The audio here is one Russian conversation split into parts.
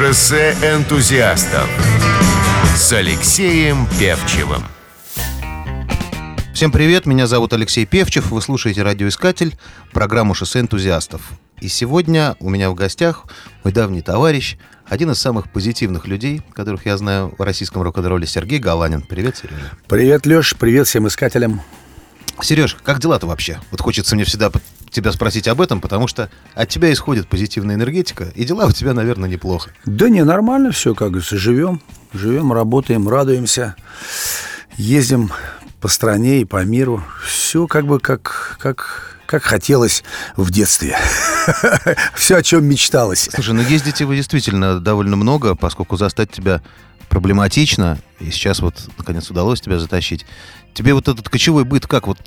Шоссе энтузиастов с Алексеем Певчевым. Всем привет, меня зовут Алексей Певчев, вы слушаете «Радиоискатель», программу «Шоссе энтузиастов». И сегодня у меня в гостях мой давний товарищ, один из самых позитивных людей, которых я знаю в российском рок-н-ролле, Сергей Галанин. Привет, Сережа. Привет, Леш, привет всем искателям. Сереж, как дела-то вообще? Вот хочется мне всегда тебя спросить об этом, потому что от тебя исходит позитивная энергетика, и дела у тебя, наверное, неплохо. Да не, нормально все, как говорится, живем, живем, работаем, радуемся, ездим по стране и по миру. Все как бы как, как, как хотелось в детстве. Все, о чем мечталось. Слушай, ну ездите вы действительно довольно много, поскольку застать тебя проблематично, и сейчас вот, наконец, удалось тебя затащить. Тебе вот этот кочевой быт как? Вот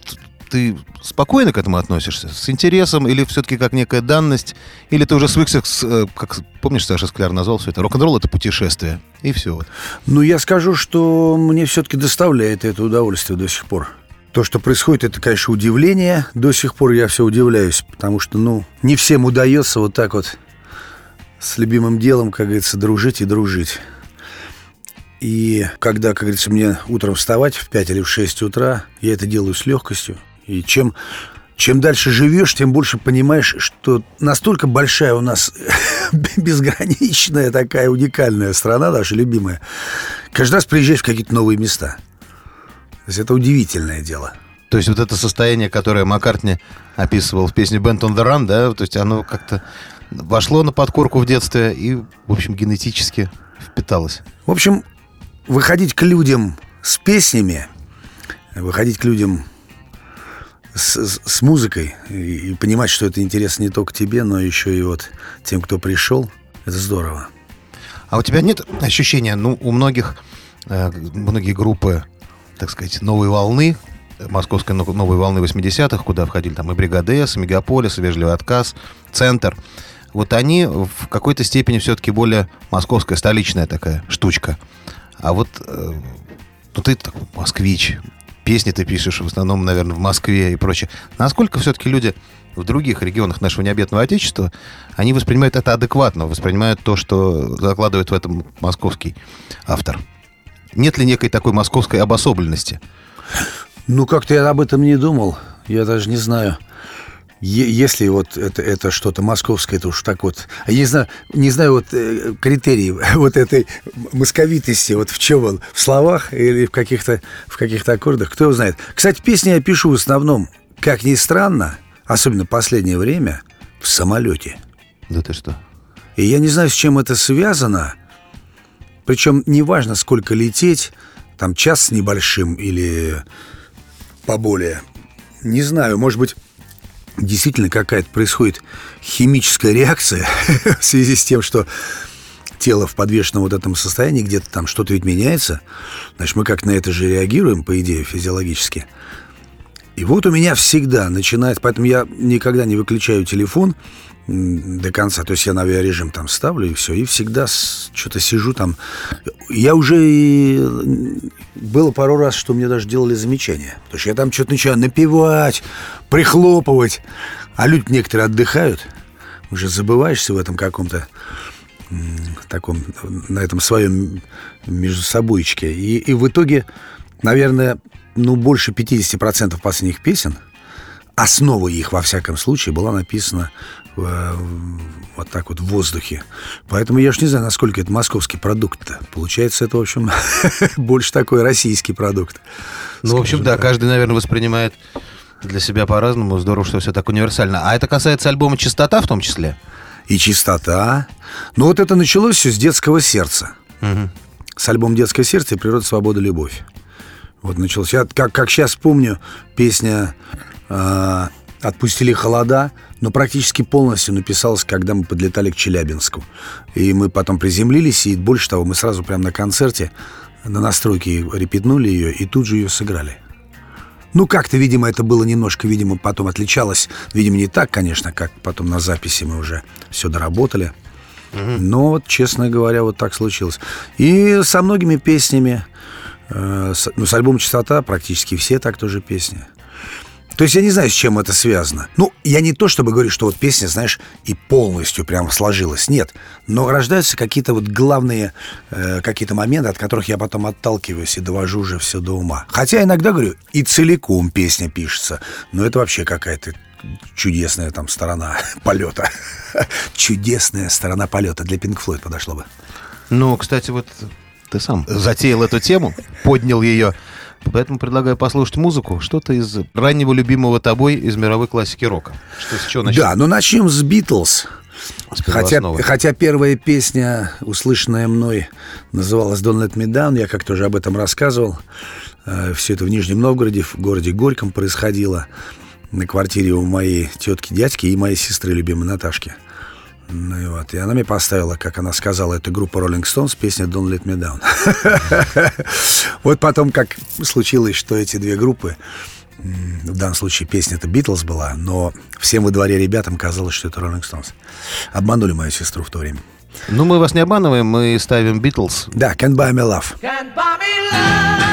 ты спокойно к этому относишься? С интересом или все-таки как некая данность? Или ты уже свыкся, с, э, как помнишь, Саша Скляр назвал все это? Рок-н-ролл — это путешествие. И все. Вот. Ну, я скажу, что мне все-таки доставляет это удовольствие до сих пор. То, что происходит, это, конечно, удивление. До сих пор я все удивляюсь, потому что, ну, не всем удается вот так вот с любимым делом, как говорится, дружить и дружить. И когда, как говорится, мне утром вставать в 5 или в 6 утра, я это делаю с легкостью. И чем, чем дальше живешь, тем больше понимаешь, что настолько большая у нас безграничная такая уникальная страна, наша любимая. Каждый раз приезжаешь в какие-то новые места. То есть это удивительное дело. То есть вот это состояние, которое Маккартни описывал в песне «Bent on the Run», да, то есть оно как-то вошло на подкорку в детстве и, в общем, генетически впиталось. В общем, выходить к людям с песнями, выходить к людям с, с музыкой и, и понимать, что это интересно не только тебе, но еще и вот тем, кто пришел, это здорово. А у тебя нет ощущения, ну, у многих, э, многие группы, так сказать, новой волны, московской новой волны 80-х, куда входили там и Бригадес, и Мегаполис, и Вежливый отказ, Центр, вот они в какой-то степени все-таки более московская, столичная такая штучка. А вот э, ну, ты такой москвич, песни ты пишешь в основном, наверное, в Москве и прочее. Насколько все-таки люди в других регионах нашего необъятного Отечества, они воспринимают это адекватно, воспринимают то, что закладывает в этом московский автор? Нет ли некой такой московской обособленности? Ну, как-то я об этом не думал. Я даже не знаю если вот это, это что-то московское, это уж так вот... А я не знаю, не знаю вот э, критерии вот этой московитости, вот в чем он, в словах или в каких-то в каких-то аккордах, кто его знает. Кстати, песни я пишу в основном, как ни странно, особенно в последнее время, в самолете. Да ты что? И я не знаю, с чем это связано. Причем неважно, сколько лететь, там час с небольшим или поболее. Не знаю, может быть, действительно какая-то происходит химическая реакция в связи с тем, что тело в подвешенном вот этом состоянии, где-то там что-то ведь меняется, значит, мы как на это же реагируем, по идее, физиологически. И вот у меня всегда начинает, поэтому я никогда не выключаю телефон до конца, то есть я на авиарежим там ставлю и все, и всегда что-то сижу там. Я уже и... было пару раз, что мне даже делали замечания, потому что я там что-то начинаю напевать, прихлопывать, а люди некоторые отдыхают, уже забываешься в этом каком-то таком, на этом своем между собойчике. И, и в итоге, наверное, ну, больше 50% последних песен, основа их, во всяком случае, была написана в, вот так вот в воздухе. Поэтому я уж не знаю, насколько это московский продукт-то. Получается, это, в общем, больше такой российский продукт. Ну, в общем, да, каждый, наверное, воспринимает для себя по-разному. Здорово, что все так универсально. А это касается альбома «Чистота» в том числе? И «Чистота». Ну, вот это началось все с детского сердца. Угу. С альбома «Детское сердце» и «Природа, свобода, любовь». Вот началось. Я, как, как сейчас помню, песня э, «Отпустили холода», но практически полностью написалась, когда мы подлетали к Челябинску. И мы потом приземлились, и больше того, мы сразу прямо на концерте на настройке репетнули ее и тут же ее сыграли. Ну, как-то, видимо, это было немножко, видимо, потом отличалось. Видимо, не так, конечно, как потом на записи мы уже все доработали. Но вот, честно говоря, вот так случилось. И со многими песнями, ну, с альбома «Чистота» практически все так тоже песни. То есть я не знаю, с чем это связано. Ну, я не то чтобы говорю, что вот песня, знаешь, и полностью прям сложилась. Нет. Но рождаются какие-то вот главные э, какие-то моменты, от которых я потом отталкиваюсь и довожу уже все до ума. Хотя иногда говорю, и целиком песня пишется. Но это вообще какая-то чудесная там сторона полета. Чудесная сторона полета. Для Пинк Флойд подошло бы. Ну, кстати, вот ты сам затеял эту тему, поднял ее Поэтому предлагаю послушать музыку, что-то из раннего любимого тобой из мировой классики рока. Что, с чего начнем? Да, ну начнем с «Битлз». Хотя, хотя первая песня, услышанная мной, называлась «Don't Let Me Down», я как-то уже об этом рассказывал. Э, Все это в Нижнем Новгороде, в городе Горьком происходило, на квартире у моей тетки, дядьки и моей сестры любимой Наташки. Ну и вот, и она мне поставила, как она сказала, это группа Rolling Stones, песня Don't Let Me Down. Вот потом, как случилось, что эти две группы, в данном случае песня это Beatles была, но всем во дворе ребятам казалось, что это Rolling Stones. Обманули мою сестру в то время. Ну, мы вас не обманываем, мы ставим Beatles. Да, Can't Buy Me Love. Can't buy me love.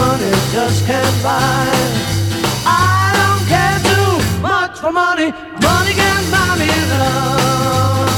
money just can't buy. I don't care too much for money. Money can buy me love.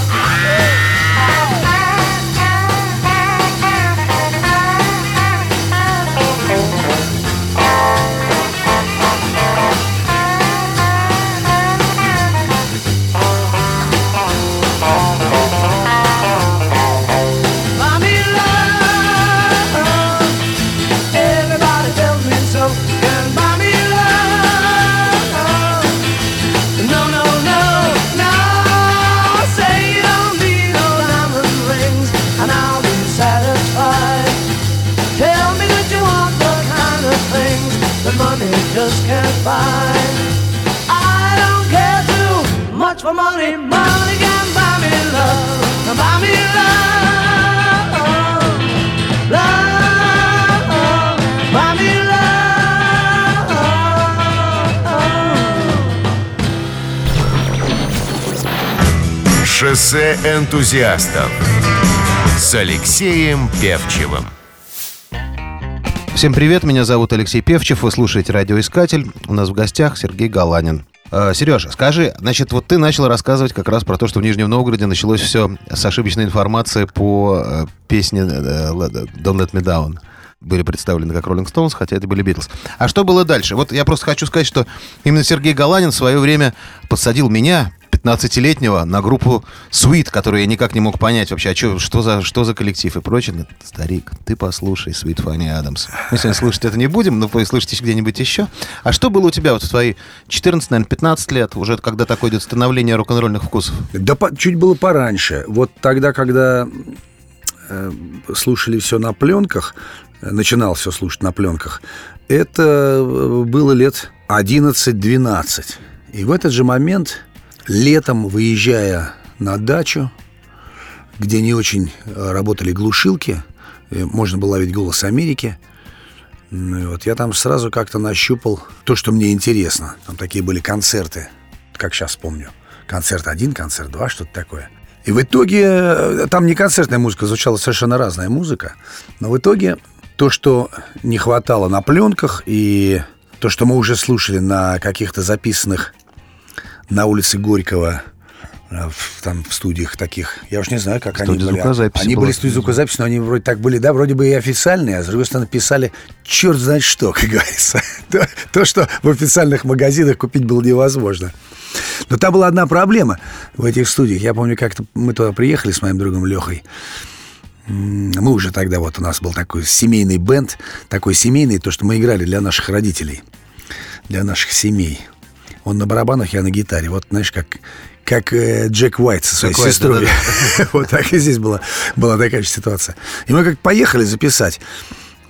Money. Money can buy me love. Buy me love. Love. Buy me love. Шоссе энтузиастов с Алексеем Певчевым. Всем привет, меня зовут Алексей Певчев, вы слушаете «Радиоискатель». У нас в гостях Сергей Галанин. Э, Сережа, скажи, значит, вот ты начал рассказывать как раз про то, что в Нижнем Новгороде началось все с ошибочной информацией по э, песне э, «Don't Let Me Down» были представлены как Rolling Stones, хотя это были Битлз. А что было дальше? Вот я просто хочу сказать, что именно Сергей Галанин в свое время подсадил меня, 15-летнего на группу Sweet, которую я никак не мог понять вообще, а что, что, за, что за коллектив и прочее. Старик, ты послушай Sweet Fanny Адамс. Мы сегодня слушать это не будем, но вы слышите где-нибудь еще. А что было у тебя вот в твои 14, наверное, 15 лет, уже когда такое идет становление рок-н-ролльных вкусов? Да по, чуть было пораньше. Вот тогда, когда э, слушали все на пленках, начинал все слушать на пленках, это э, было лет 11-12. И в этот же момент летом, выезжая на дачу, где не очень э, работали глушилки, можно было ловить голос Америки. И вот я там сразу как-то нащупал то, что мне интересно. Там такие были концерты, как сейчас помню. Концерт один, концерт два, что-то такое. И в итоге э, там не концертная музыка, звучала совершенно разная музыка. Но в итоге то, что не хватало на пленках, и то, что мы уже слушали на каких-то записанных на улице Горького э, в, там в студиях таких. Я уж не знаю, как Студия они были. звукозаписи Они была. были студии звукозаписи, но они вроде так были, да, вроде бы и официальные, а с другой стороны писали черт знает что, как говорится. То, то, что в официальных магазинах купить было невозможно. Но там была одна проблема в этих студиях. Я помню, как-то мы туда приехали с моим другом Лехой. Мы уже тогда, вот у нас был такой семейный бенд, такой семейный, то, что мы играли для наших родителей, для наших семей. Он на барабанах, я на гитаре. Вот, знаешь, как, как э, Джек Уайт со своей Джек Уайт, сестрой. Вот так и здесь была, была такая же ситуация. И мы как поехали записать.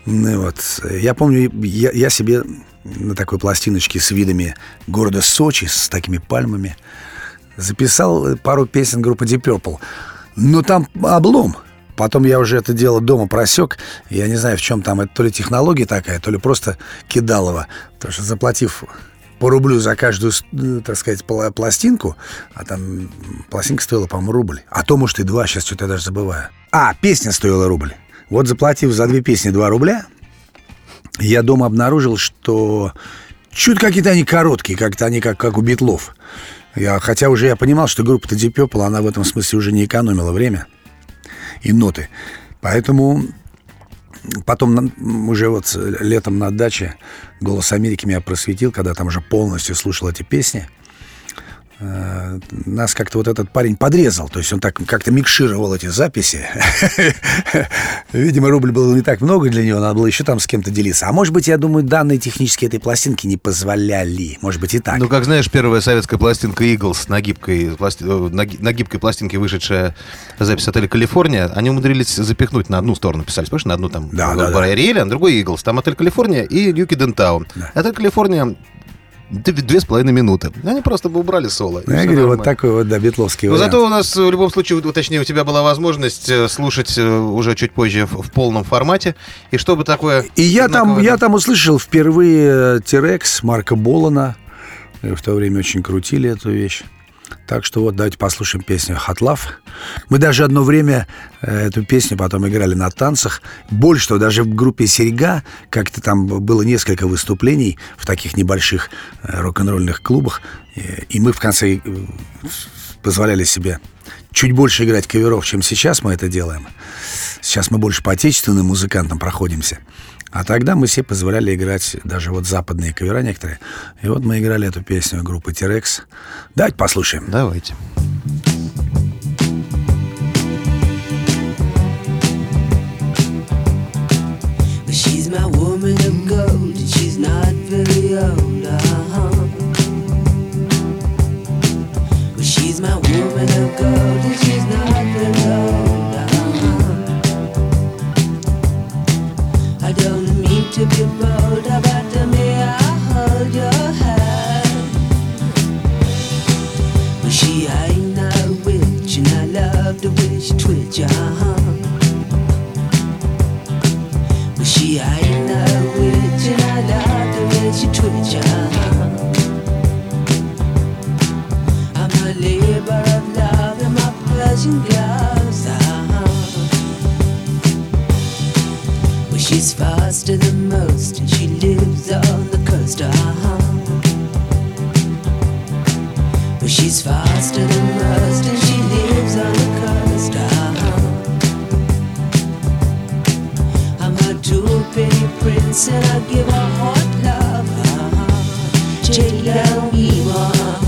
Ну, вот. Я помню, я, я себе на такой пластиночке с видами города Сочи, с такими пальмами, записал пару песен группы Deep Purple. Но там облом. Потом я уже это дело дома просек. Я не знаю, в чем там. Это то ли технология такая, то ли просто кидалово. Потому что заплатив по рублю за каждую, э, так сказать, пла- пластинку, а там пластинка стоила, по-моему, рубль. А то, может, и два, сейчас что-то я даже забываю. А, песня стоила рубль. Вот заплатив за две песни 2 рубля, я дома обнаружил, что чуть какие-то они короткие, как-то они как, как у битлов. Я, хотя уже я понимал, что группа Deep Purple, она в этом смысле уже не экономила время и ноты. Поэтому потом уже вот летом на даче «Голос Америки» меня просветил, когда там уже полностью слушал эти песни. Нас как-то вот этот парень подрезал, то есть он так как-то микшировал эти записи. Видимо, рубль было не так много для него, надо было еще там с кем-то делиться. А может быть, я думаю, данные технические этой пластинки не позволяли. Может быть, и так. Ну, как знаешь, первая советская пластинка Eagles на гибкой, пласти- э, на, ги- на гибкой пластинке вышедшая запись отеля Калифорния, они умудрились запихнуть на одну сторону, писали, помнишь, на одну там Да, да, да. А на другой Eagles. Там отель Калифорния и Ньюки Дентаун. Отель Калифорния две с половиной минуты. Они просто бы убрали соло. Ну, я говорю, вот нормально. такой вот, да, битловский Но вариант. зато у нас э, в любом случае, вот, точнее, у тебя была возможность э, слушать э, уже чуть позже в, в полном формате. И чтобы такое... И я там, я там услышал впервые Тирекс Марка Болана. В то время очень крутили эту вещь. Так что вот давайте послушаем песню «Hot Love». Мы даже одно время э, эту песню потом играли на танцах. Больше того, даже в группе «Серега» как-то там было несколько выступлений в таких небольших э, рок-н-ролльных клубах. И- мы в конце э, позволяли себе чуть больше играть каверов, чем сейчас мы это делаем. Сейчас мы больше по отечественным музыкантам проходимся. А тогда мы себе позволяли играть даже вот западные кавера некоторые. И вот мы играли эту песню группы T-Rex. Давайте послушаем. Давайте. She's my woman of gold, and she's not very old. Uh-huh. Well, she's my woman of gold, she's faster than most and she lives on the coast prince and I give a hot love. Take down Eva.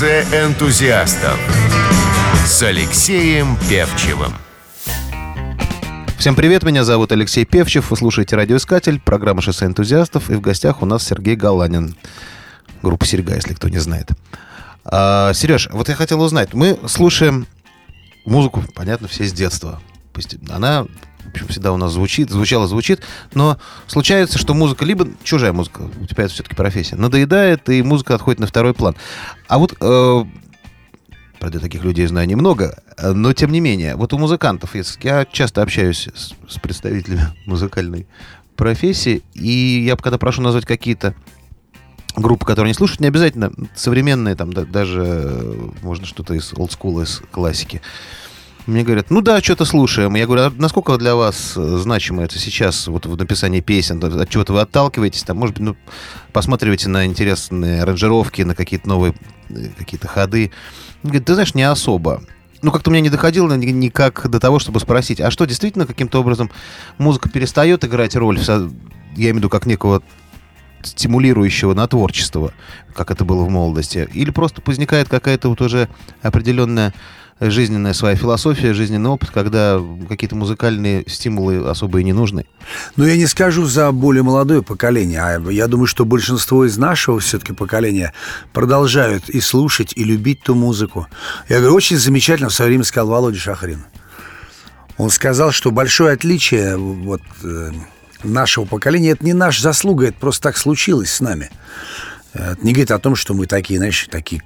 Шоссе энтузиастов с Алексеем Певчевым. Всем привет, меня зовут Алексей Певчев, вы слушаете «Радиоискатель», программа «Шоссе энтузиастов», и в гостях у нас Сергей Галанин, группа «Серьга», если кто не знает. А, Сереж, вот я хотел узнать, мы слушаем музыку, понятно, все с детства. Она всегда у нас звучит, звучала, звучит, но случается, что музыка, либо чужая музыка, у тебя это все-таки профессия, надоедает, и музыка отходит на второй план. А вот э, Правда, таких людей знаю немного, но тем не менее, вот у музыкантов, я часто общаюсь с, с представителями музыкальной профессии, и я когда прошу назвать какие-то группы, которые не слушают, не обязательно современные, там да, даже э, можно что-то из олдскула, из классики. Мне говорят, ну да, что-то слушаем. Я говорю, а насколько для вас значимо это сейчас, вот в написании песен, от чего-то вы отталкиваетесь, там, может быть, ну, посматриваете на интересные аранжировки, на какие-то новые э, какие-то ходы. Говорит, ты знаешь, не особо. Ну, как-то у меня не доходило никак до того, чтобы спросить, а что, действительно, каким-то образом музыка перестает играть роль, в, я имею в виду, как некого стимулирующего на творчество, как это было в молодости, или просто возникает какая-то вот уже определенная жизненная своя философия, жизненный опыт, когда какие-то музыкальные стимулы особо и не нужны? Ну, я не скажу за более молодое поколение, а я думаю, что большинство из нашего все-таки поколения продолжают и слушать, и любить ту музыку. Я говорю, очень замечательно в свое время сказал Володя Шахрин. Он сказал, что большое отличие вот, э, нашего поколения, это не наша заслуга, это просто так случилось с нами. Это не говорит о том, что мы такие, знаешь, такие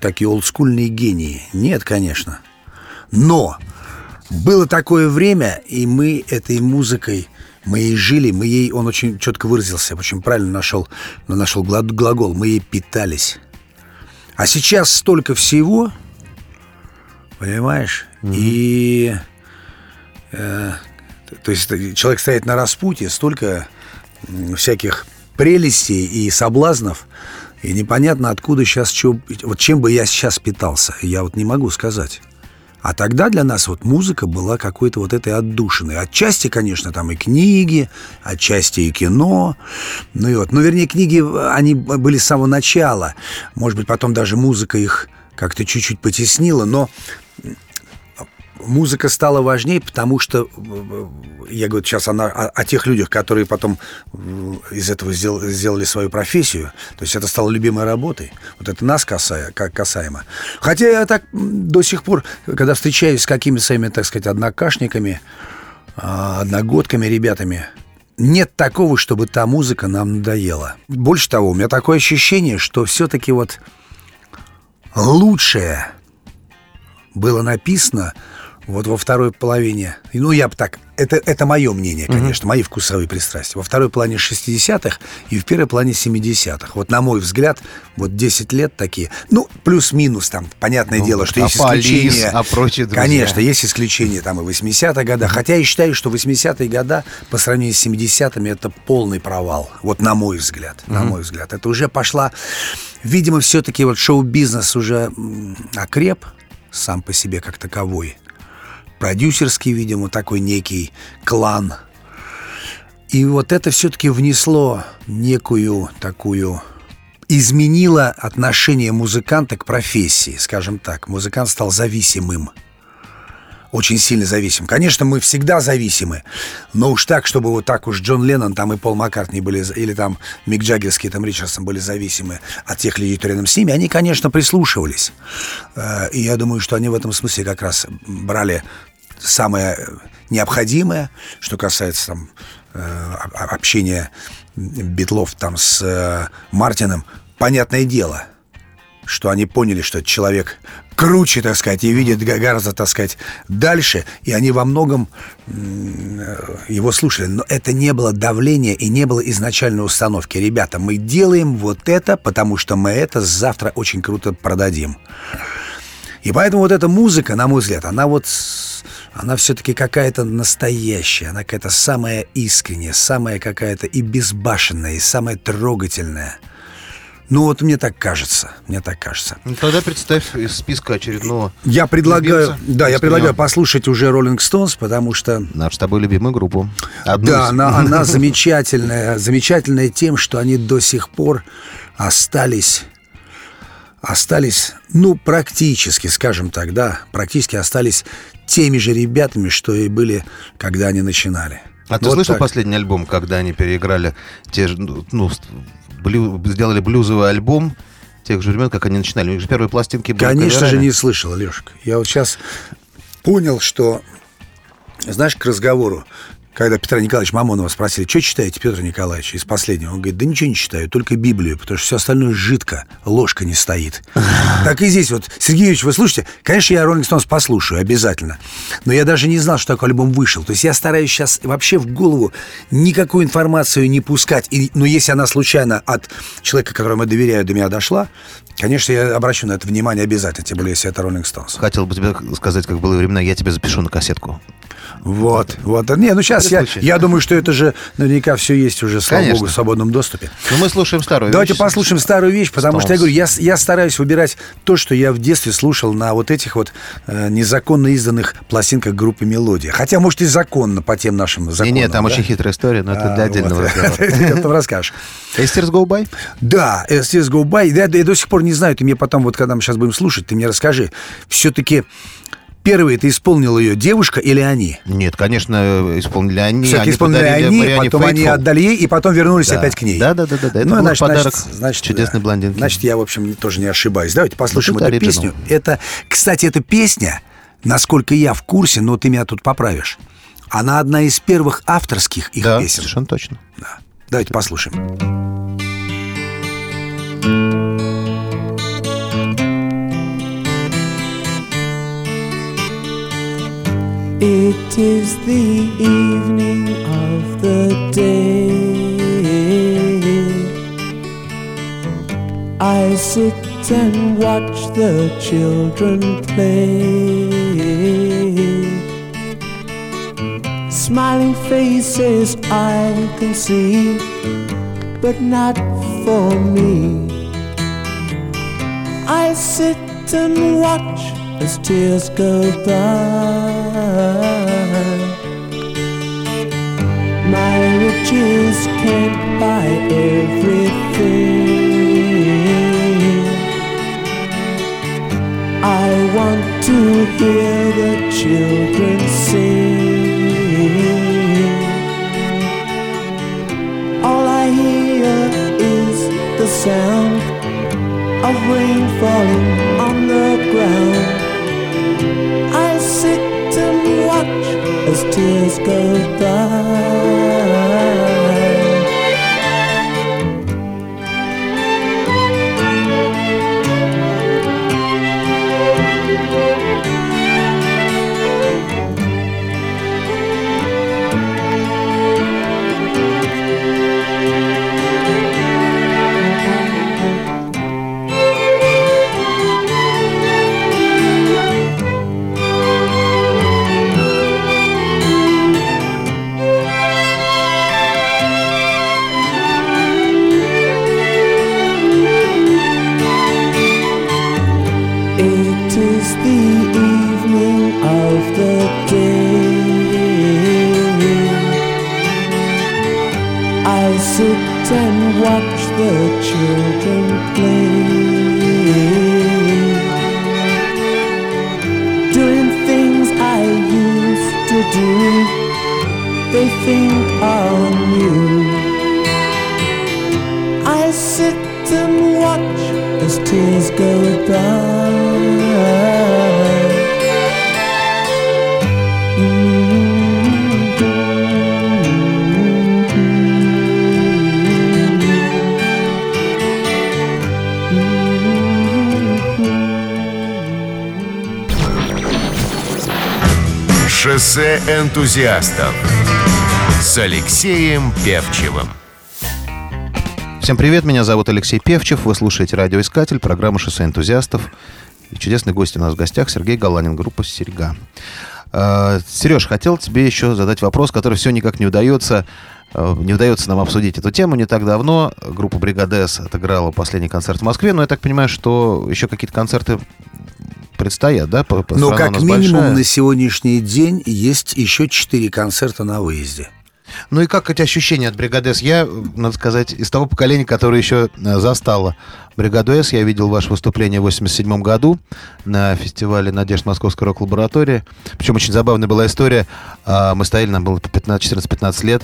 такие олдскульные гении. Нет, конечно. Но было такое время, и мы этой музыкой, мы ей жили, мы ей, он очень четко выразился, очень правильно нашел, нашел глагол, мы ей питались. А сейчас столько всего, понимаешь, mm-hmm. и э, то есть человек стоит на распутье, столько всяких прелестей и соблазнов, и непонятно, откуда сейчас, что, вот чем бы я сейчас питался, я вот не могу сказать. А тогда для нас вот музыка была какой-то вот этой отдушиной. Отчасти, конечно, там и книги, отчасти и кино. Ну и вот, ну, вернее, книги, они были с самого начала. Может быть, потом даже музыка их как-то чуть-чуть потеснила, но музыка стала важнее, потому что, я говорю сейчас о, о, о тех людях, которые потом из этого сдел, сделали свою профессию, то есть это стало любимой работой. Вот это нас касая, касаемо. Хотя я так до сих пор, когда встречаюсь с какими-то своими, так сказать, однокашниками, а, одногодками, ребятами, нет такого, чтобы та музыка нам надоела. Больше того, у меня такое ощущение, что все-таки вот лучшее было написано вот во второй половине, ну, я бы так, это, это мое мнение, конечно, mm-hmm. мои вкусовые пристрастия. Во второй половине 60-х и в первой половине 70-х. Вот, на мой взгляд, вот 10 лет такие. Ну, плюс-минус там, понятное ну, дело, что а есть исключения. А прочие друзья. Конечно, есть исключения там и 80-х года. Хотя я считаю, что 80-е года по сравнению с 70-ми это полный провал. Вот на мой взгляд. Mm-hmm. На мой взгляд. Это уже пошла... Видимо, все-таки вот шоу-бизнес уже окреп сам по себе как таковой продюсерский, видимо, такой некий клан. И вот это все-таки внесло некую такую изменило отношение музыканта к профессии, скажем так. Музыкант стал зависимым очень сильно зависим. Конечно, мы всегда зависимы, но уж так, чтобы вот так уж Джон Леннон там и Пол Маккартни были, или там Мик Джаггерский, там Ричардсон были зависимы от тех людей, которые рядом с ними, они, конечно, прислушивались. Э, и я думаю, что они в этом смысле как раз брали самое необходимое, что касается там э, общения Битлов там с э, Мартином, понятное дело, что они поняли, что человек круче, так сказать, и видит гораздо, так сказать, дальше, и они во многом э, его слушали. Но это не было давления и не было изначальной установки. Ребята, мы делаем вот это, потому что мы это завтра очень круто продадим. И поэтому вот эта музыка, на мой взгляд, она вот она все-таки какая-то настоящая, она какая-то самая искренняя, самая какая-то и безбашенная, и самая трогательная. Ну вот мне так кажется, мне так кажется. Ну, тогда представь из списка очередного. Я предлагаю, любимца, да, я предлагаю послушать уже Rolling Stones, потому что нашу с тобой любимую группу. Одну да, из... она, она замечательная, замечательная тем, что они до сих пор остались остались, ну, практически, скажем так, да, практически остались теми же ребятами, что и были, когда они начинали. А ты Вот слышал так. последний альбом, когда они переиграли те же, ну, блю- сделали блюзовый альбом тех же времен, как они начинали? У них же первые пластинки были Конечно же, не слышал, Лешка. Я вот сейчас понял, что, знаешь, к разговору, когда Петра Николаевича Мамонова спросили, что читаете, Петр Николаевич, из последнего, он говорит, да ничего не читаю, только Библию, потому что все остальное жидко, ложка не стоит. Так и здесь вот, Сергеевич, вы слушаете? Конечно, я Роллинг Стоунс послушаю, обязательно. Но я даже не знал, что такой альбом вышел. То есть я стараюсь сейчас вообще в голову никакую информацию не пускать. И, но если она случайно от человека, которому я доверяю, до меня дошла, конечно, я обращу на это внимание обязательно, тем более, если это Роллинг Стоунс. Хотел бы тебе сказать, как было времена, я тебе запишу на кассетку. Вот, вот. Не, ну сейчас я, я думаю, что это же наверняка все есть уже, слава Конечно. богу, в свободном доступе. Ну, мы слушаем старую Давайте вещь. послушаем старую вещь, потому что я Stones. говорю, я, я стараюсь выбирать то, что я в детстве слушал на вот этих вот э, незаконно изданных пластинках группы «Мелодия». Хотя, может, и законно по тем нашим законам. не, там да? очень хитрая история, но это А, для отдельного вот. разговора. Расскажешь. Эстерс By? Да, By. Я, я до сих пор не знаю, ты мне потом, вот когда мы сейчас будем слушать, ты мне расскажи. Все-таки первый ты исполнил ее девушка или они? Нет, конечно, исполнили они. Все-таки они исполнили они, Марианне потом они Faithful. отдали ей, и потом вернулись Да. опять к ней. Да, да, да, да, да. Это ну, был значит, подарок значит, чудесной да. блондинки. Значит, я, в общем, тоже не ошибаюсь. Давайте послушаем это эту оригинал. песню. Это, кстати, эта песня, насколько я в курсе, но ты меня тут поправишь. Она одна из первых авторских их Да, песен. совершенно точно. Да. Давайте послушаем. It is the evening of the day. I sit and watch the children play. Smiling faces I can see, but not for me. I sit and watch as tears go by. My riches can't buy everything. I want to hear the children sing. All I hear is the sound of rain falling on the ground. Watch as tears go by. Энтузиастов с Алексеем Певчевым. Всем привет, меня зовут Алексей Певчев, вы слушаете «Радиоискатель», программа «Шоссе энтузиастов». И чудесный гость у нас в гостях Сергей Галанин, группа «Серега». Э, Сереж, хотел тебе еще задать вопрос, который все никак не удается, э, не удается нам обсудить эту тему. Не так давно группа «Бригада С» отыграла последний концерт в Москве, но я так понимаю, что еще какие-то концерты предстоят, да? По- по- Но как минимум большая. на сегодняшний день есть еще четыре концерта на выезде. Ну и как эти ощущения от бригады С? Я, надо сказать, из того поколения, которое еще э, застало бригаду С, я видел ваше выступление в 87 году на фестивале «Надежд Московской рок-лаборатории». Причем очень забавная была история. А, Мы стояли, нам было по 15, 14-15 лет.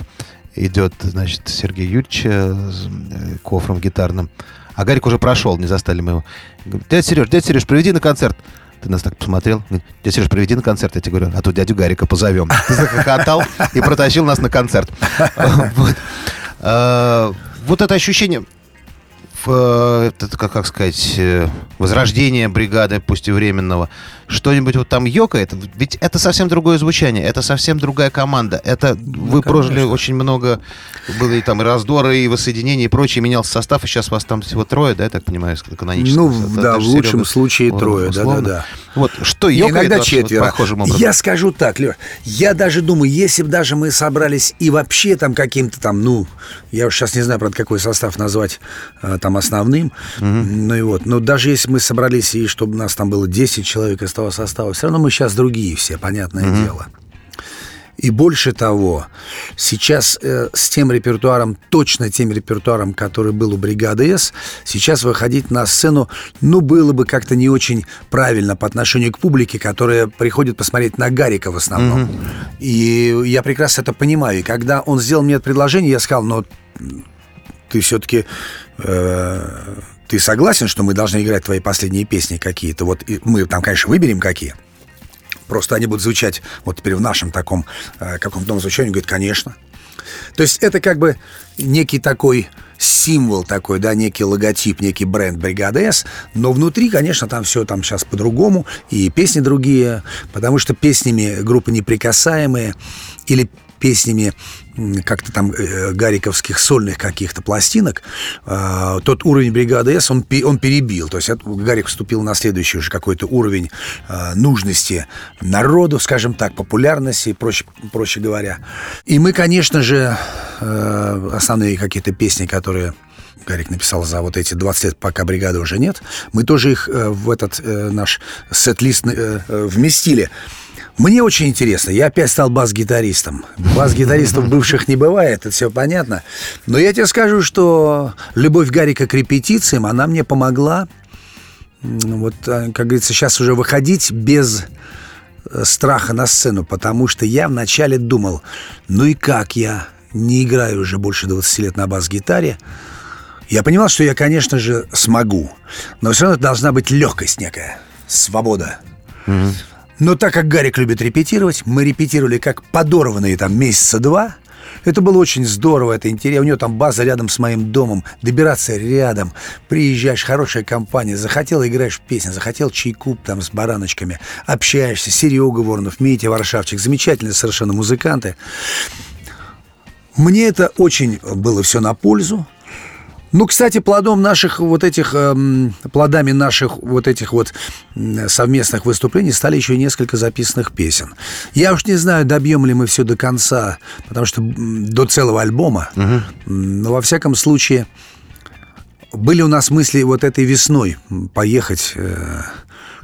Идет, значит, Сергей Юрьевич э, с э, кофром гитарным. А Гарик уже прошел, не застали мы его. Говорит, дядя Сереж, дядя Сереж, приведи на концерт. Ты нас так посмотрел. Дядя Сереж, приведи на концерт. Я тебе говорю, а то дядю Гарика позовем. Ты захохотал и протащил нас на концерт. Вот. А, это ощущение, э, это, как, как сказать, э, возрождение бригады, пусть и временного, что-нибудь вот там ёкает, ведь это совсем другое звучание, это совсем другая команда, это вы прожили очень много, было и там и раздоры, и воссоединения, и прочее, менялся состав, и сейчас вас там всего трое, да, я так понимаю, с канонического Ну, состава, да, в лучшем Серега, случае вот, трое, да-да-да. Вот, что ёкает иногда вот четверо. похожим образом? Я скажу так, Леш, я даже думаю, если бы даже мы собрались и вообще там каким-то там, ну, я уж сейчас не знаю, правда, какой состав назвать а, там основным, ну и вот, но даже если мы собрались и чтобы нас там было 10 человек из того состава, все равно мы сейчас другие все, понятное дело. И больше того, сейчас э, с тем репертуаром, точно тем репертуаром, который был у бригады С, сейчас выходить на сцену, ну, было бы как-то не очень правильно по отношению к публике, которая приходит посмотреть на Гарика в основном. И я прекрасно это понимаю. И когда он сделал мне это предложение, я сказал, ну, ты все-таки... ты согласен, что мы должны играть твои последние песни какие-то? Вот мы там, конечно, выберем какие. Просто они будут звучать вот теперь в нашем таком э, каком-то звучании. Говорит, конечно. То есть это как бы некий такой символ такой, да, некий логотип, некий бренд бригады С, но внутри, конечно, там все там сейчас по-другому, и песни другие, потому что песнями группы неприкасаемые или песнями как-то там э, гариковских сольных каких-то пластинок, э, тот уровень бригады С, он, он перебил. То есть это, Гарик вступил на следующий уже какой-то уровень э, нужности народу, скажем так, популярности, проще, проще говоря. И мы, конечно же, э, основные какие-то песни, которые Гарик написал за вот эти 20 лет, пока бригады уже нет, мы тоже их э, в этот э, наш сет-лист э, э, вместили. Мне очень интересно. Я опять стал бас-гитаристом. Бас-гитаристов бывших не бывает, это все понятно. Но я тебе скажу, что любовь Гарика к репетициям, она мне помогла, вот, э, как говорится, сейчас уже выходить без э, страха на сцену, потому что я вначале думал, ну и как я не играю уже больше 20 лет на бас-гитаре, я понимал, что я, конечно же, смогу, но все равно должна быть легкость некая, свобода. Но так как Гарик любит репетировать, мы репетировали как подорванные там месяца два. Это было очень здорово, это интересно. У него там база рядом с моим домом, добираться рядом. Приезжаешь, хорошая компания, захотел, играешь песни, захотел чайку там с бараночками, общаешься. Серега Воронов, Митя Варшавчик, замечательные совершенно музыканты. Мне это очень было все на пользу. Ну, кстати, плодом наших вот этих, эм, плодами наших вот этих вот совместных выступлений стали еще несколько записанных песен. Я уж не знаю, добьем ли мы все до конца, потому что до целого альбома. М, Но во всяком случае, были у нас мысли вот этой весной поехать э,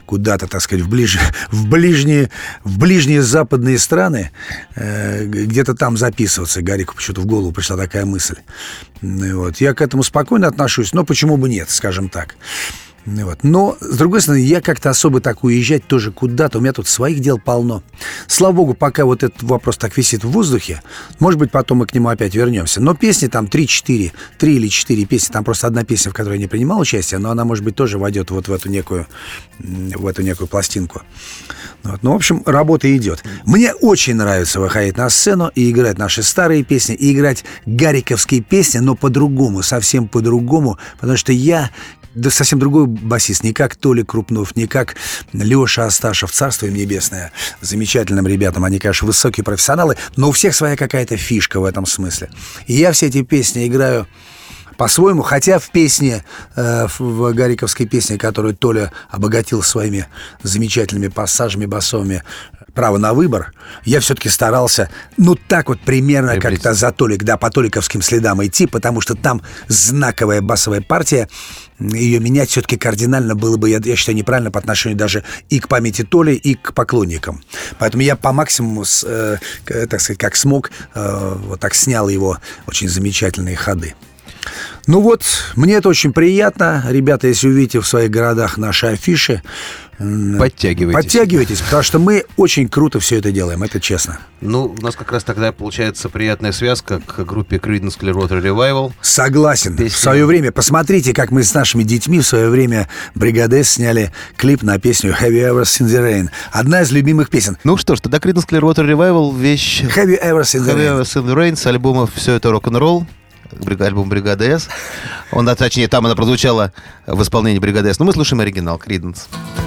куда-то, так сказать, в, ближ... в, ближние, в ближние западные страны, э, где-то там записываться. Гарику почему-то в голову пришла такая мысль. Ну Вот. Я к этому спокойно отношусь, но почему бы нет, скажем так. Вот. Но, с другой стороны, я как-то особо так уезжать тоже куда-то. У меня тут своих дел полно. Слава богу, пока вот этот вопрос так висит в воздухе, может быть, потом мы к нему опять вернемся. Но песни там 3-4, 3 или 4 песни, там просто одна песня, в которой я не принимал участие, но она, может быть, тоже войдет вот в эту некую, в эту некую пластинку. Вот. Ну, в общем, работа идет. Мне очень нравится выходить на сцену и играть наши старые песни, и играть гариковские песни, но по-другому, совсем по-другому, потому что я да совсем другой басист, не как Толя Крупнов, не как Леша Асташев, царство им небесное, замечательным ребятам, они, конечно, высокие профессионалы, но у всех своя какая-то фишка в этом смысле. И я все эти песни играю по-своему, хотя в песне, э, в Гариковской песне, которую Толя обогатил своими замечательными пассажами басовыми, право на выбор, я все-таки старался, ну, так вот примерно как-то за Толик, да, по толиковским следам идти, потому что там знаковая басовая партия, ее менять все-таки кардинально было бы, я, я считаю, неправильно по отношению даже и к памяти Толи, и к поклонникам. Поэтому я по максимуму, с, э, так сказать, как смог, э, вот так снял его очень замечательные ходы. Ну вот, мне это очень приятно. Ребята, если увидите в своих городах наши афиши, Подтягивайтесь. подтягивайтесь, потому что мы очень круто все это делаем, это честно. Ну, у нас как раз тогда получается приятная связка к группе Creedence Clearwater Revival. Согласен. Песня. В свое время, посмотрите, как мы с нашими детьми в свое время Бригадес сняли клип на песню Have You Ever Seen the Rain? Одна из любимых песен. Ну что ж, тогда Creedence Clearwater Revival вещь Have You Ever Seen the Have You Rain? Ever Seen the Rain с альбома «Все это рок-н-ролл». Альбом «Бригада С». Он, а, точнее, там она прозвучала в исполнении «Бригады С». Но мы слушаем оригинал Creedence. Someone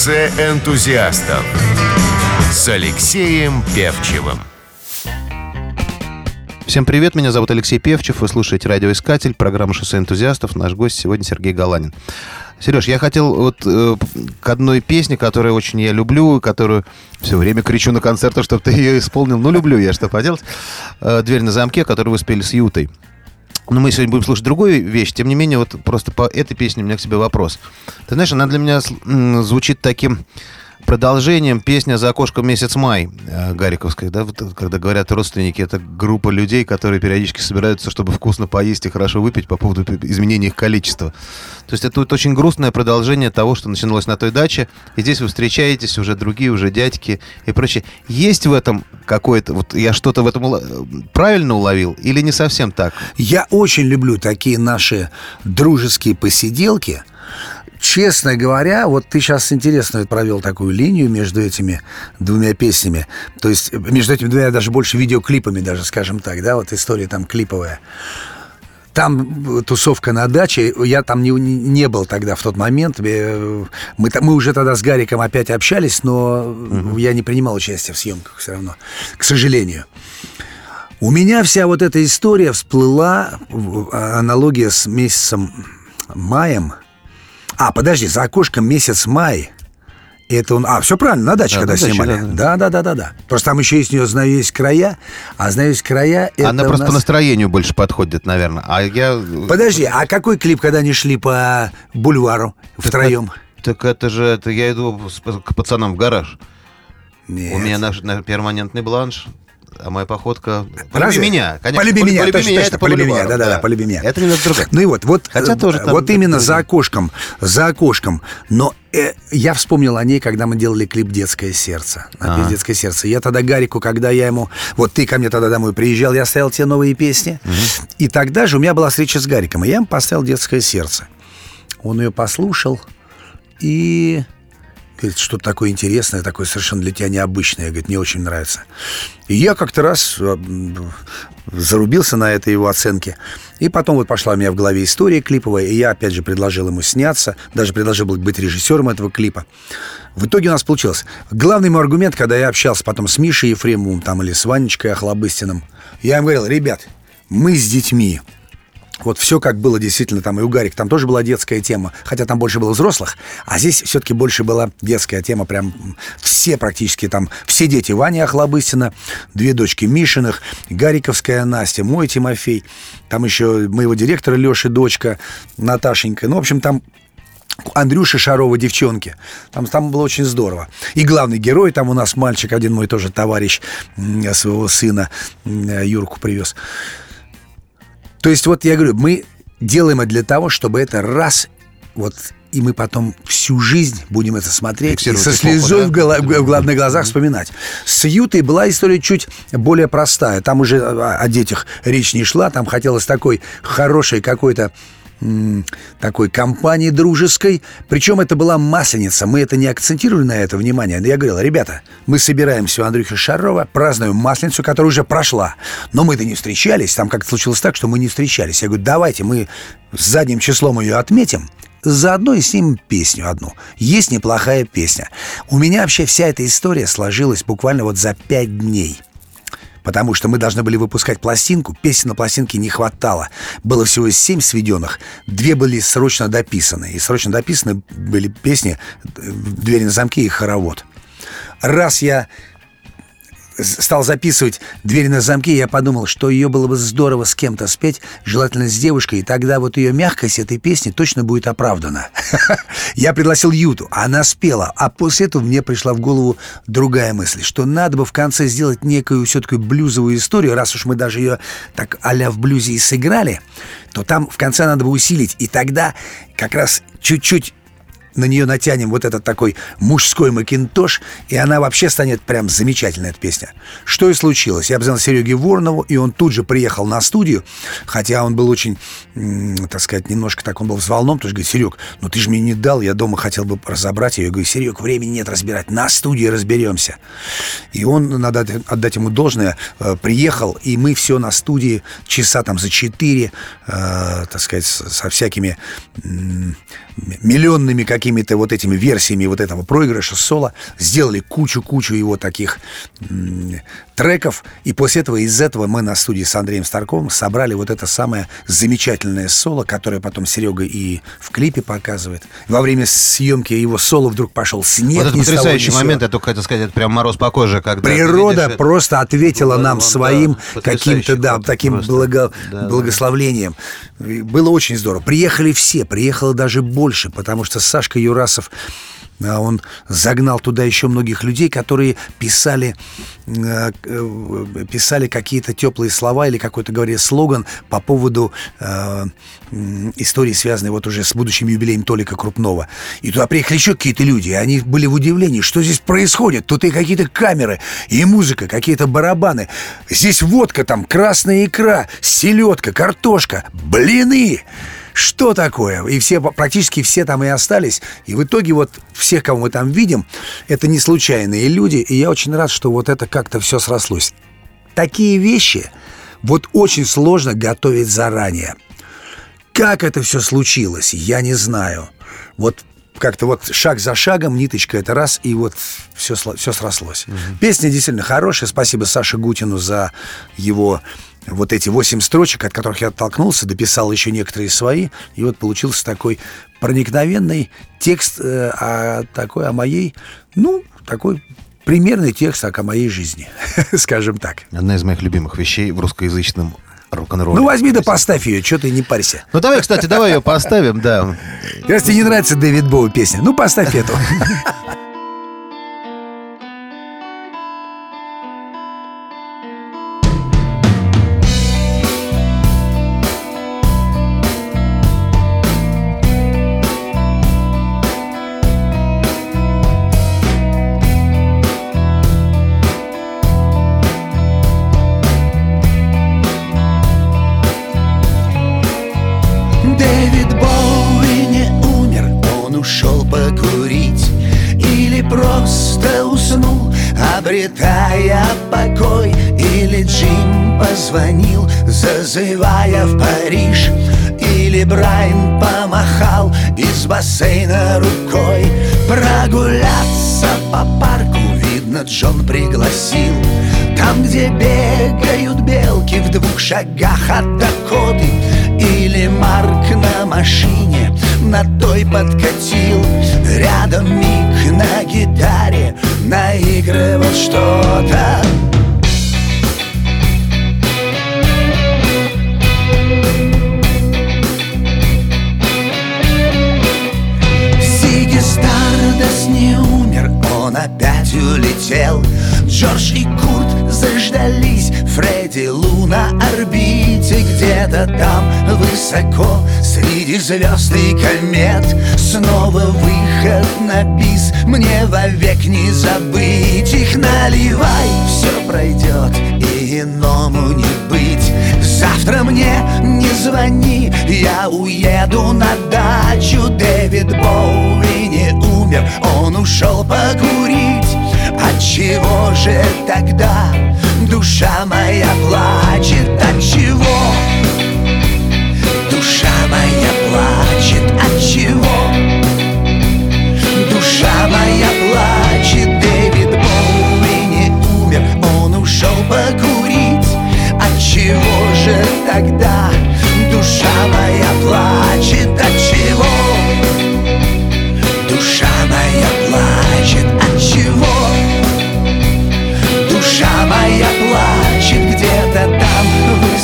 Шоссе энтузиастов с Алексеем Певчевым. Всем привет, меня зовут Алексей Певчев, вы слушаете «Радиоискатель», программа «Шоссе энтузиастов». Наш гость сегодня Сергей Галанин. Сереж, я хотел вот э, к одной песне, которую очень я люблю, которую все время кричу на концертах, чтобы ты ее исполнил. Ну, люблю я, что поделать. Э, «Дверь на замке», которую вы спели с Ютой. Но мы сегодня будем слушать другую вещь. Тем не менее, вот просто по этой песне у меня к тебе вопрос. Ты знаешь, она для меня звучит таким продолжением песня «За окошком месяц май» э, Гариковской, да, вот, когда говорят родственники, это группа людей, которые периодически собираются, чтобы вкусно поесть и хорошо выпить по поводу изменения их количества. То есть это вот очень грустное продолжение того, что начиналось на той даче, и здесь вы встречаетесь, уже другие, уже дядьки и прочее. Есть в этом какое-то, вот я что-то в этом ула- правильно уловил или не совсем так? Я очень люблю такие наши дружеские посиделки. Честно говоря, вот ты сейчас интересно провел такую линию между этими двумя песнями. То есть между этими двумя даже больше видеоклипами даже, скажем так, да, вот история там клиповая. Там э, тусовка на даче, я там не, не- был тогда в тот момент. Э, Мы, мы уже тогда с Гариком опять общались, но я не принимал участия в съемках все равно, к сожалению. У меня вся вот эта история всплыла, в- аналогия с месяцем маем – А, подожди, за окошком месяц май. Это он... А, все правильно, на даче, Да, когда на даче, снимали. да, Да, да, да, да, да. Просто там еще есть у нее «Знаю есть края», а «Знаю есть края» это Она просто по нас- настроению больше подходит, наверное. А я... Подожди, а какой клип, когда они шли по бульвару втроем? Так это же, это я иду к пацанам в гараж. Нет. У меня наш, на перманентный бланш, а моя походка... Полюби Разве? меня, конечно. Полюби меня, Полюби точно, меня, точно, полюби меня, да-да-да, полюби меня. Это немного другое. Ну и вот, вот, Хотя тоже там вот именно за окошком, за окошком. Но э, я вспомнил о ней, когда мы делали клип «Детское сердце». На песню «Детское сердце». Я тогда Гарику, когда я ему... Вот ты ко мне тогда домой приезжал, я ставил те новые песни. И тогда же у меня была встреча с Гариком, и я ему поставил «Детское сердце». Он ее послушал и... Говорит, что-то такое интересное, такое совершенно для тебя необычное. Говорит, мне очень нравится. И я как-то раз э, зарубился на этой его оценке. И потом вот пошла у меня в голове история клиповая, и я опять же предложил ему сняться, даже предложил быть режиссером этого клипа. В итоге у нас получилось. Главный мой аргумент, когда я общался потом с Мишей Ефремовым там, или с Ванечкой Охлобыстиным, я им говорил, ребят, мы с детьми, вот все как было действительно там и у Гарик, там тоже была детская тема, хотя там больше было взрослых, а здесь все-таки больше была детская тема, прям все практически там, все дети Ваня Охлобыстина, две дочки Мишиных, Гариковская Настя, мой Тимофей, там еще моего директора Леши дочка Наташенька, ну, в общем, там Андрюша Шарова девчонки. Там, там было очень здорово. И главный герой, там у нас мальчик, один мой тоже товарищ своего сына Юрку привез. То есть вот я говорю, мы делаем это для того, чтобы это раз, вот и мы потом всю жизнь будем это смотреть и со слезой да? в, голо- в гла- на глазах вспоминать. С Ютой была история чуть более простая. Там уже о, о детях речь не шла, там хотелось такой хорошей какой-то такой компании дружеской. Причем это была масленица. Мы это не акцентировали на это внимание. Но я говорил, ребята, мы собираемся у Андрюхи Шарова, празднуем масленицу, которая уже прошла. Но мы-то не встречались. Там как-то случилось так, что мы не встречались. Я говорю, давайте мы с задним числом ее отметим. Заодно и снимем песню одну. Есть неплохая песня. У меня вообще вся эта история сложилась буквально вот за пять дней. Потому что мы должны были выпускать пластинку, песен на пластинке не хватало. Было всего семь сведенных, две были срочно дописаны. И срочно дописаны были песни «Двери на замке» и «Хоровод». Раз я стал записывать «Дверь на замке», я подумал, что ее было бы здорово с кем-то спеть, желательно с девушкой, и тогда вот ее мягкость этой песни точно будет оправдана. Я пригласил Юту, она спела, а после этого мне пришла в голову другая мысль, что надо бы в конце сделать некую все-таки блюзовую историю, раз уж мы даже ее так а в блюзе и сыграли, то там в конце надо бы усилить, и тогда как раз чуть-чуть на нее натянем вот этот такой мужской макинтош, и она вообще станет прям замечательная эта песня. Что и случилось. Я позвонил Сереге Воронову, и он тут же приехал на студию, хотя он был очень, так сказать, немножко так, он был взволнован, потому что говорит, Серег, ну ты же мне не дал, я дома хотел бы разобрать ее. Я говорю, Серег, времени нет разбирать, на студии разберемся. И он, надо отдать- ему должное, э, приехал, и мы все на студии часа там за четыре, э, так сказать, со всякими миллионными какими-то вот этими версиями вот этого проигрыша соло, сделали кучу-кучу его таких треков, и после этого из этого мы на студии с Андреем Старковым собрали вот это самое замечательное соло, которое потом Серега и в клипе показывает. Во время съемки его соло вдруг пошел снег. Вот это того, потрясающий сего. момент, я только хотел сказать, это прям мороз по коже, когда Природа видишь просто ответила нам вам, своим да, каким-то, да, таким просто. благо- Да, да. благословлением. И Было очень здорово. Приехали все, приехало даже больше, потому что Сашка Юрасов а, он загнал туда еще многих людей, которые писали, э, э, писали какие-то теплые слова или какой-то, говоря, слоган по поводу э, истории, связанной вот уже с будущим юбилеем Толика Крупнова. И туда приехали еще какие-то люди, и они были в удивлении, что здесь происходит. Тут и какие-то камеры, и музыка, какие-то барабаны. Здесь водка там, красная икра, селедка, картошка, блины. Что такое? И все, практически все там и остались. И в итоге вот всех, кого мы там видим, это не случайные люди. И я очень рад, что вот это как-то все срослось. Такие вещи вот очень сложно готовить заранее. Как это все случилось, я не знаю. Вот как-то вот шаг за шагом, ниточка это раз, и вот все, все срослось. Песня действительно хорошая. Спасибо Саше Гутину за его вот эти восемь строчек, от которых я оттолкнулся, дописал еще некоторые свои, и вот получился такой проникновенный текст э, о такой о моей, ну, такой примерный текст о моей жизни, скажем так. Одна из моих любимых вещей в русскоязычном рок-н-ролле. Ну, возьми да поставь ее, что ты не парься. Ну, давай, кстати, давай ее поставим, да. Тебе не нравится Дэвид Боу песня, ну, поставь эту. обретая покой Или Джим позвонил, зазывая в Париж Или Брайан помахал из бассейна рукой. Прогуляться по парку, видно, Джон пригласил. Там, где бегают белки в двух шагах от Дакоты Или Марк на машине. На той подкатил Рядом Мик на гитаре. Наигрывал что-то опять улетел Джордж и Курт заждались. Фредди Лу на орбите Где-то там высоко. Среди звезд и комет Снова выход на бис. Мне вовек не забыть их. Наливай, все пройдет И иному не быть. Завтра мне не звони Я уеду на дачу. Дэвид Боуи не умер Он ушел покурить Отчего же тогда душа моя плачет? Отчего душа моя плачет? Отчего душа моя плачет? Дэвид Боуи не умер, он ушел покурить Отчего же тогда душа моя плачет? Отчего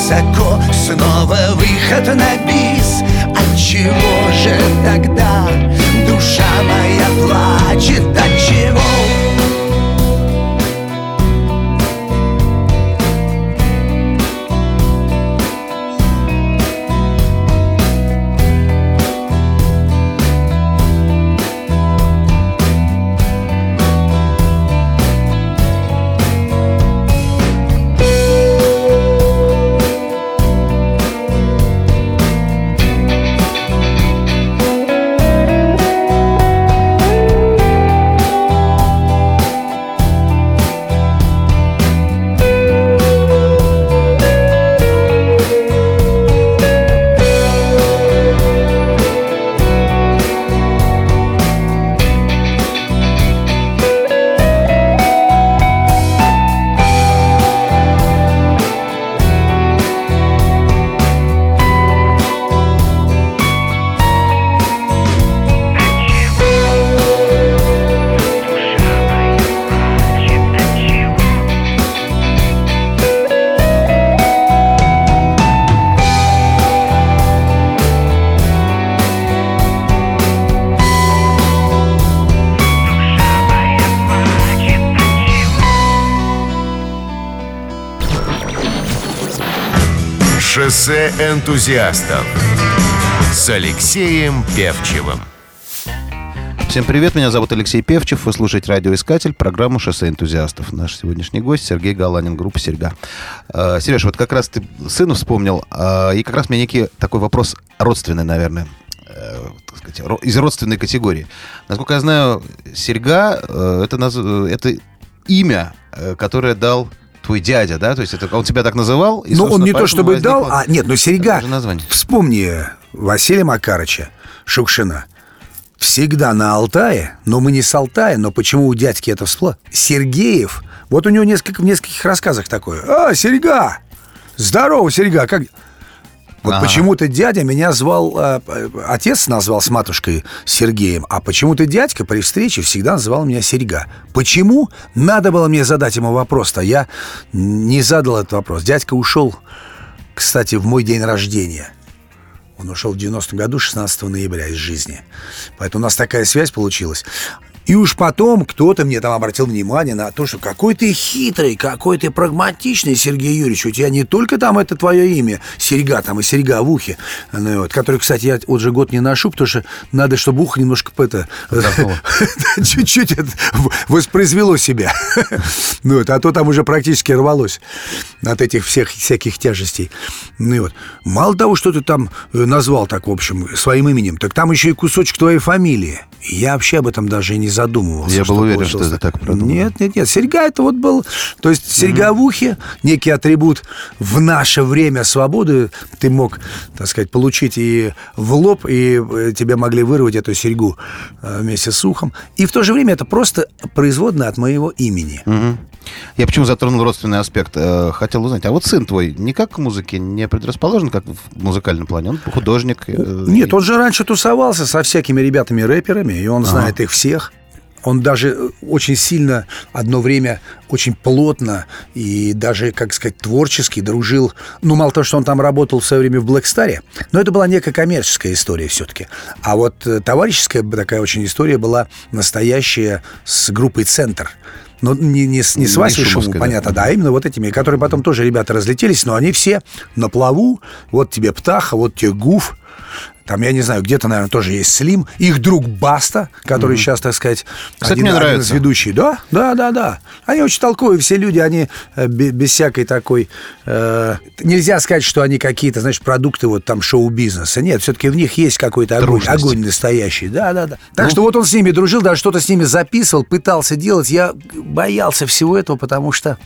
высоко снова выход на бис Отчего же тогда душа моя плачет? Отчего? Шоссе энтузиастов с Алексеем Певчевым. Всем привет, меня зовут Алексей Певчев, вы слушаете «Радиоискатель», программу «Шоссе энтузиастов». Наш сегодняшний гость Сергей Галанин, группа «Серьга». Э, Сереж, вот как раз ты сыну вспомнил, э, и как раз меня некий такой вопрос родственный, наверное, э, так сказать, из родственной категории. Насколько я знаю, «Серьга» э, это, наз- это имя, э, которое дал твой дядя, да? То есть это он тебя так называл? и, Ну, он не то чтобы дал, возникло а нет, ну Серега, вспомни Василия Макарыча Шукшина. Всегда на Алтае, но мы не с Алтая, но почему у дядьки это всплыло? Сергеев, вот у него несколько, в нескольких рассказах такое. А, Серега! Здорово, Серега, как... Вот Ага. почему-то дядя меня звал, э, отец назвал с матушкой Сергеем, а почему-то дядька при встрече всегда называл меня Серега. Почему? Надо было мне задать ему вопрос-то. Я не задал этот вопрос. Дядька ушел, кстати, в мой день рождения. Он ушел в 90-м году, 16 ноября из жизни. Поэтому у нас такая связь получилась. И уж потом кто-то мне там обратил внимание на то, что какой ты хитрый, какой ты прагматичный, Сергей Юрьевич. У тебя не только там это твое имя, серьга там и серьга в ухе, ну, вот, который, кстати, я вот же год не ношу, потому что надо, чтобы ухо немножко это, чуть-чуть воспроизвело себя. Ну, вот, а то там уже практически рвалось от этих всех всяких тяжестей. Ну, вот. Мало того, что ты там э, назвал так, в общем, своим именем, так там еще и кусочек твоей фамилии. И Я вообще об этом даже и не задумывался. Я был уверен, что это так продумано. Нет, нет, нет. Серьга это вот был... То есть серьга в ухе, некий атрибут в наше время свободы ты мог, так сказать, получить и в лоб, и э, тебе могли вырвать эту серьгу э, вместе с ухом. И в то же время это просто производное от моего имени. Мгм. Я почему затронул родственный аспект? Э, Хотел узнать, а вот сын твой никак к музыке не предрасположен, как в музыкальном плане? Он художник? Нет, он же раньше тусовался со всякими ребятами-рэперами, и он знает их всех. Он даже э, очень сильно, одно время, очень плотно и даже, как сказать, творчески дружил. Ну, мало того, что он там работал в свое время в Блэкстаре, но это была некая коммерческая история все-таки. А вот э, товарищеская такая очень история была настоящая с группой «Центр». Но не, не, с- не с Не Васей Шумовым, да. понятно, да, а именно вот этими, которые потом тоже ребята разлетелись, но они все на плаву. Вот тебе Птаха, вот тебе Гуф. Там, я не знаю, где-то, наверное, тоже есть Слим. Их друг Баста, который сейчас, так сказать, Кстати, один, мне один из ведущих. Да, да, да, да. Они очень толковые, все люди, они э, бе- без всякой такой... э, нельзя сказать, что они какие-то, знаешь, продукты вот там шоу-бизнеса. Нет, все-таки в них есть какой-то огонь, огонь настоящий. Да, да, да. Ну. Так что вот он с ними дружил, даже что-то с ними записывал, пытался делать. Я боялся всего этого, потому что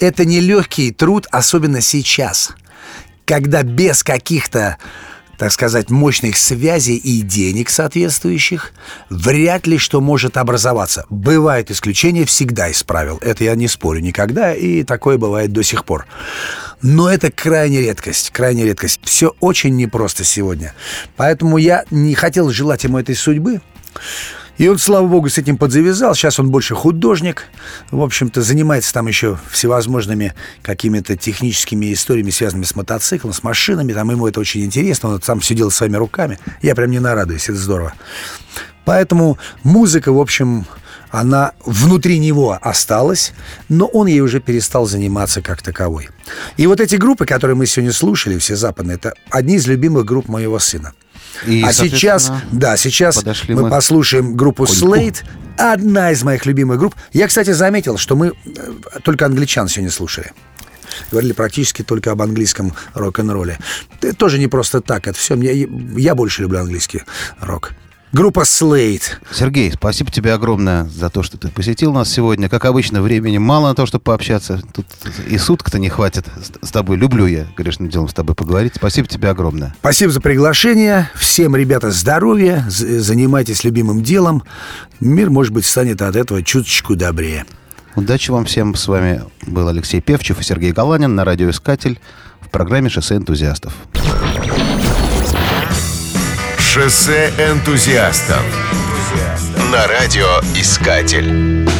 это нелегкий труд, особенно сейчас, когда без каких-то так сказать, мощных связей и денег соответствующих, вряд ли что может образоваться. Бывают исключения, всегда из правил. Это я не спорю никогда, и такое бывает до сих пор. Но это крайняя редкость, крайняя редкость. Все очень непросто сегодня. Поэтому я не хотел желать ему этой судьбы. И он, слава богу, с этим подзавязал. Сейчас он больше художник. В общем-то, занимается там еще всевозможными какими-то техническими историями, связанными с мотоциклом, с машинами. Там ему это очень интересно. Он сам все делал своими руками. Я прям не нарадуюсь, это здорово. Поэтому музыка, в общем, она внутри него осталась, но он ей уже перестал заниматься как таковой. И вот эти группы, которые мы сегодня слушали, все западные, это одни из любимых групп моего сына. И, а сейчас, да, сейчас мы, мы послушаем группу. Slate. Одна из моих любимых групп. Я, кстати, заметил, что мы э, только англичан сегодня слушали. Говорили практически только об английском рок-н-ролле. Это тоже не просто так. Это все. Мне, я больше люблю английский рок. Группа Slate. Сергей, спасибо тебе огромное за то, что ты посетил нас сегодня. Как обычно, времени мало на то, чтобы пообщаться. Тут и суток-то не хватит с тобой. Люблю я, грешным делом, с тобой поговорить. Спасибо тебе огромное. Спасибо за приглашение. Всем, ребята, здоровья. Занимайтесь любимым делом. Мир, может быть, станет от этого чуточку добрее. Удачи вам всем. С вами был Алексей Певчев и Сергей Галанин на радиоискатель в программе «Шоссе энтузиастов». Шоссе энтузиастов на радиоискатель. I've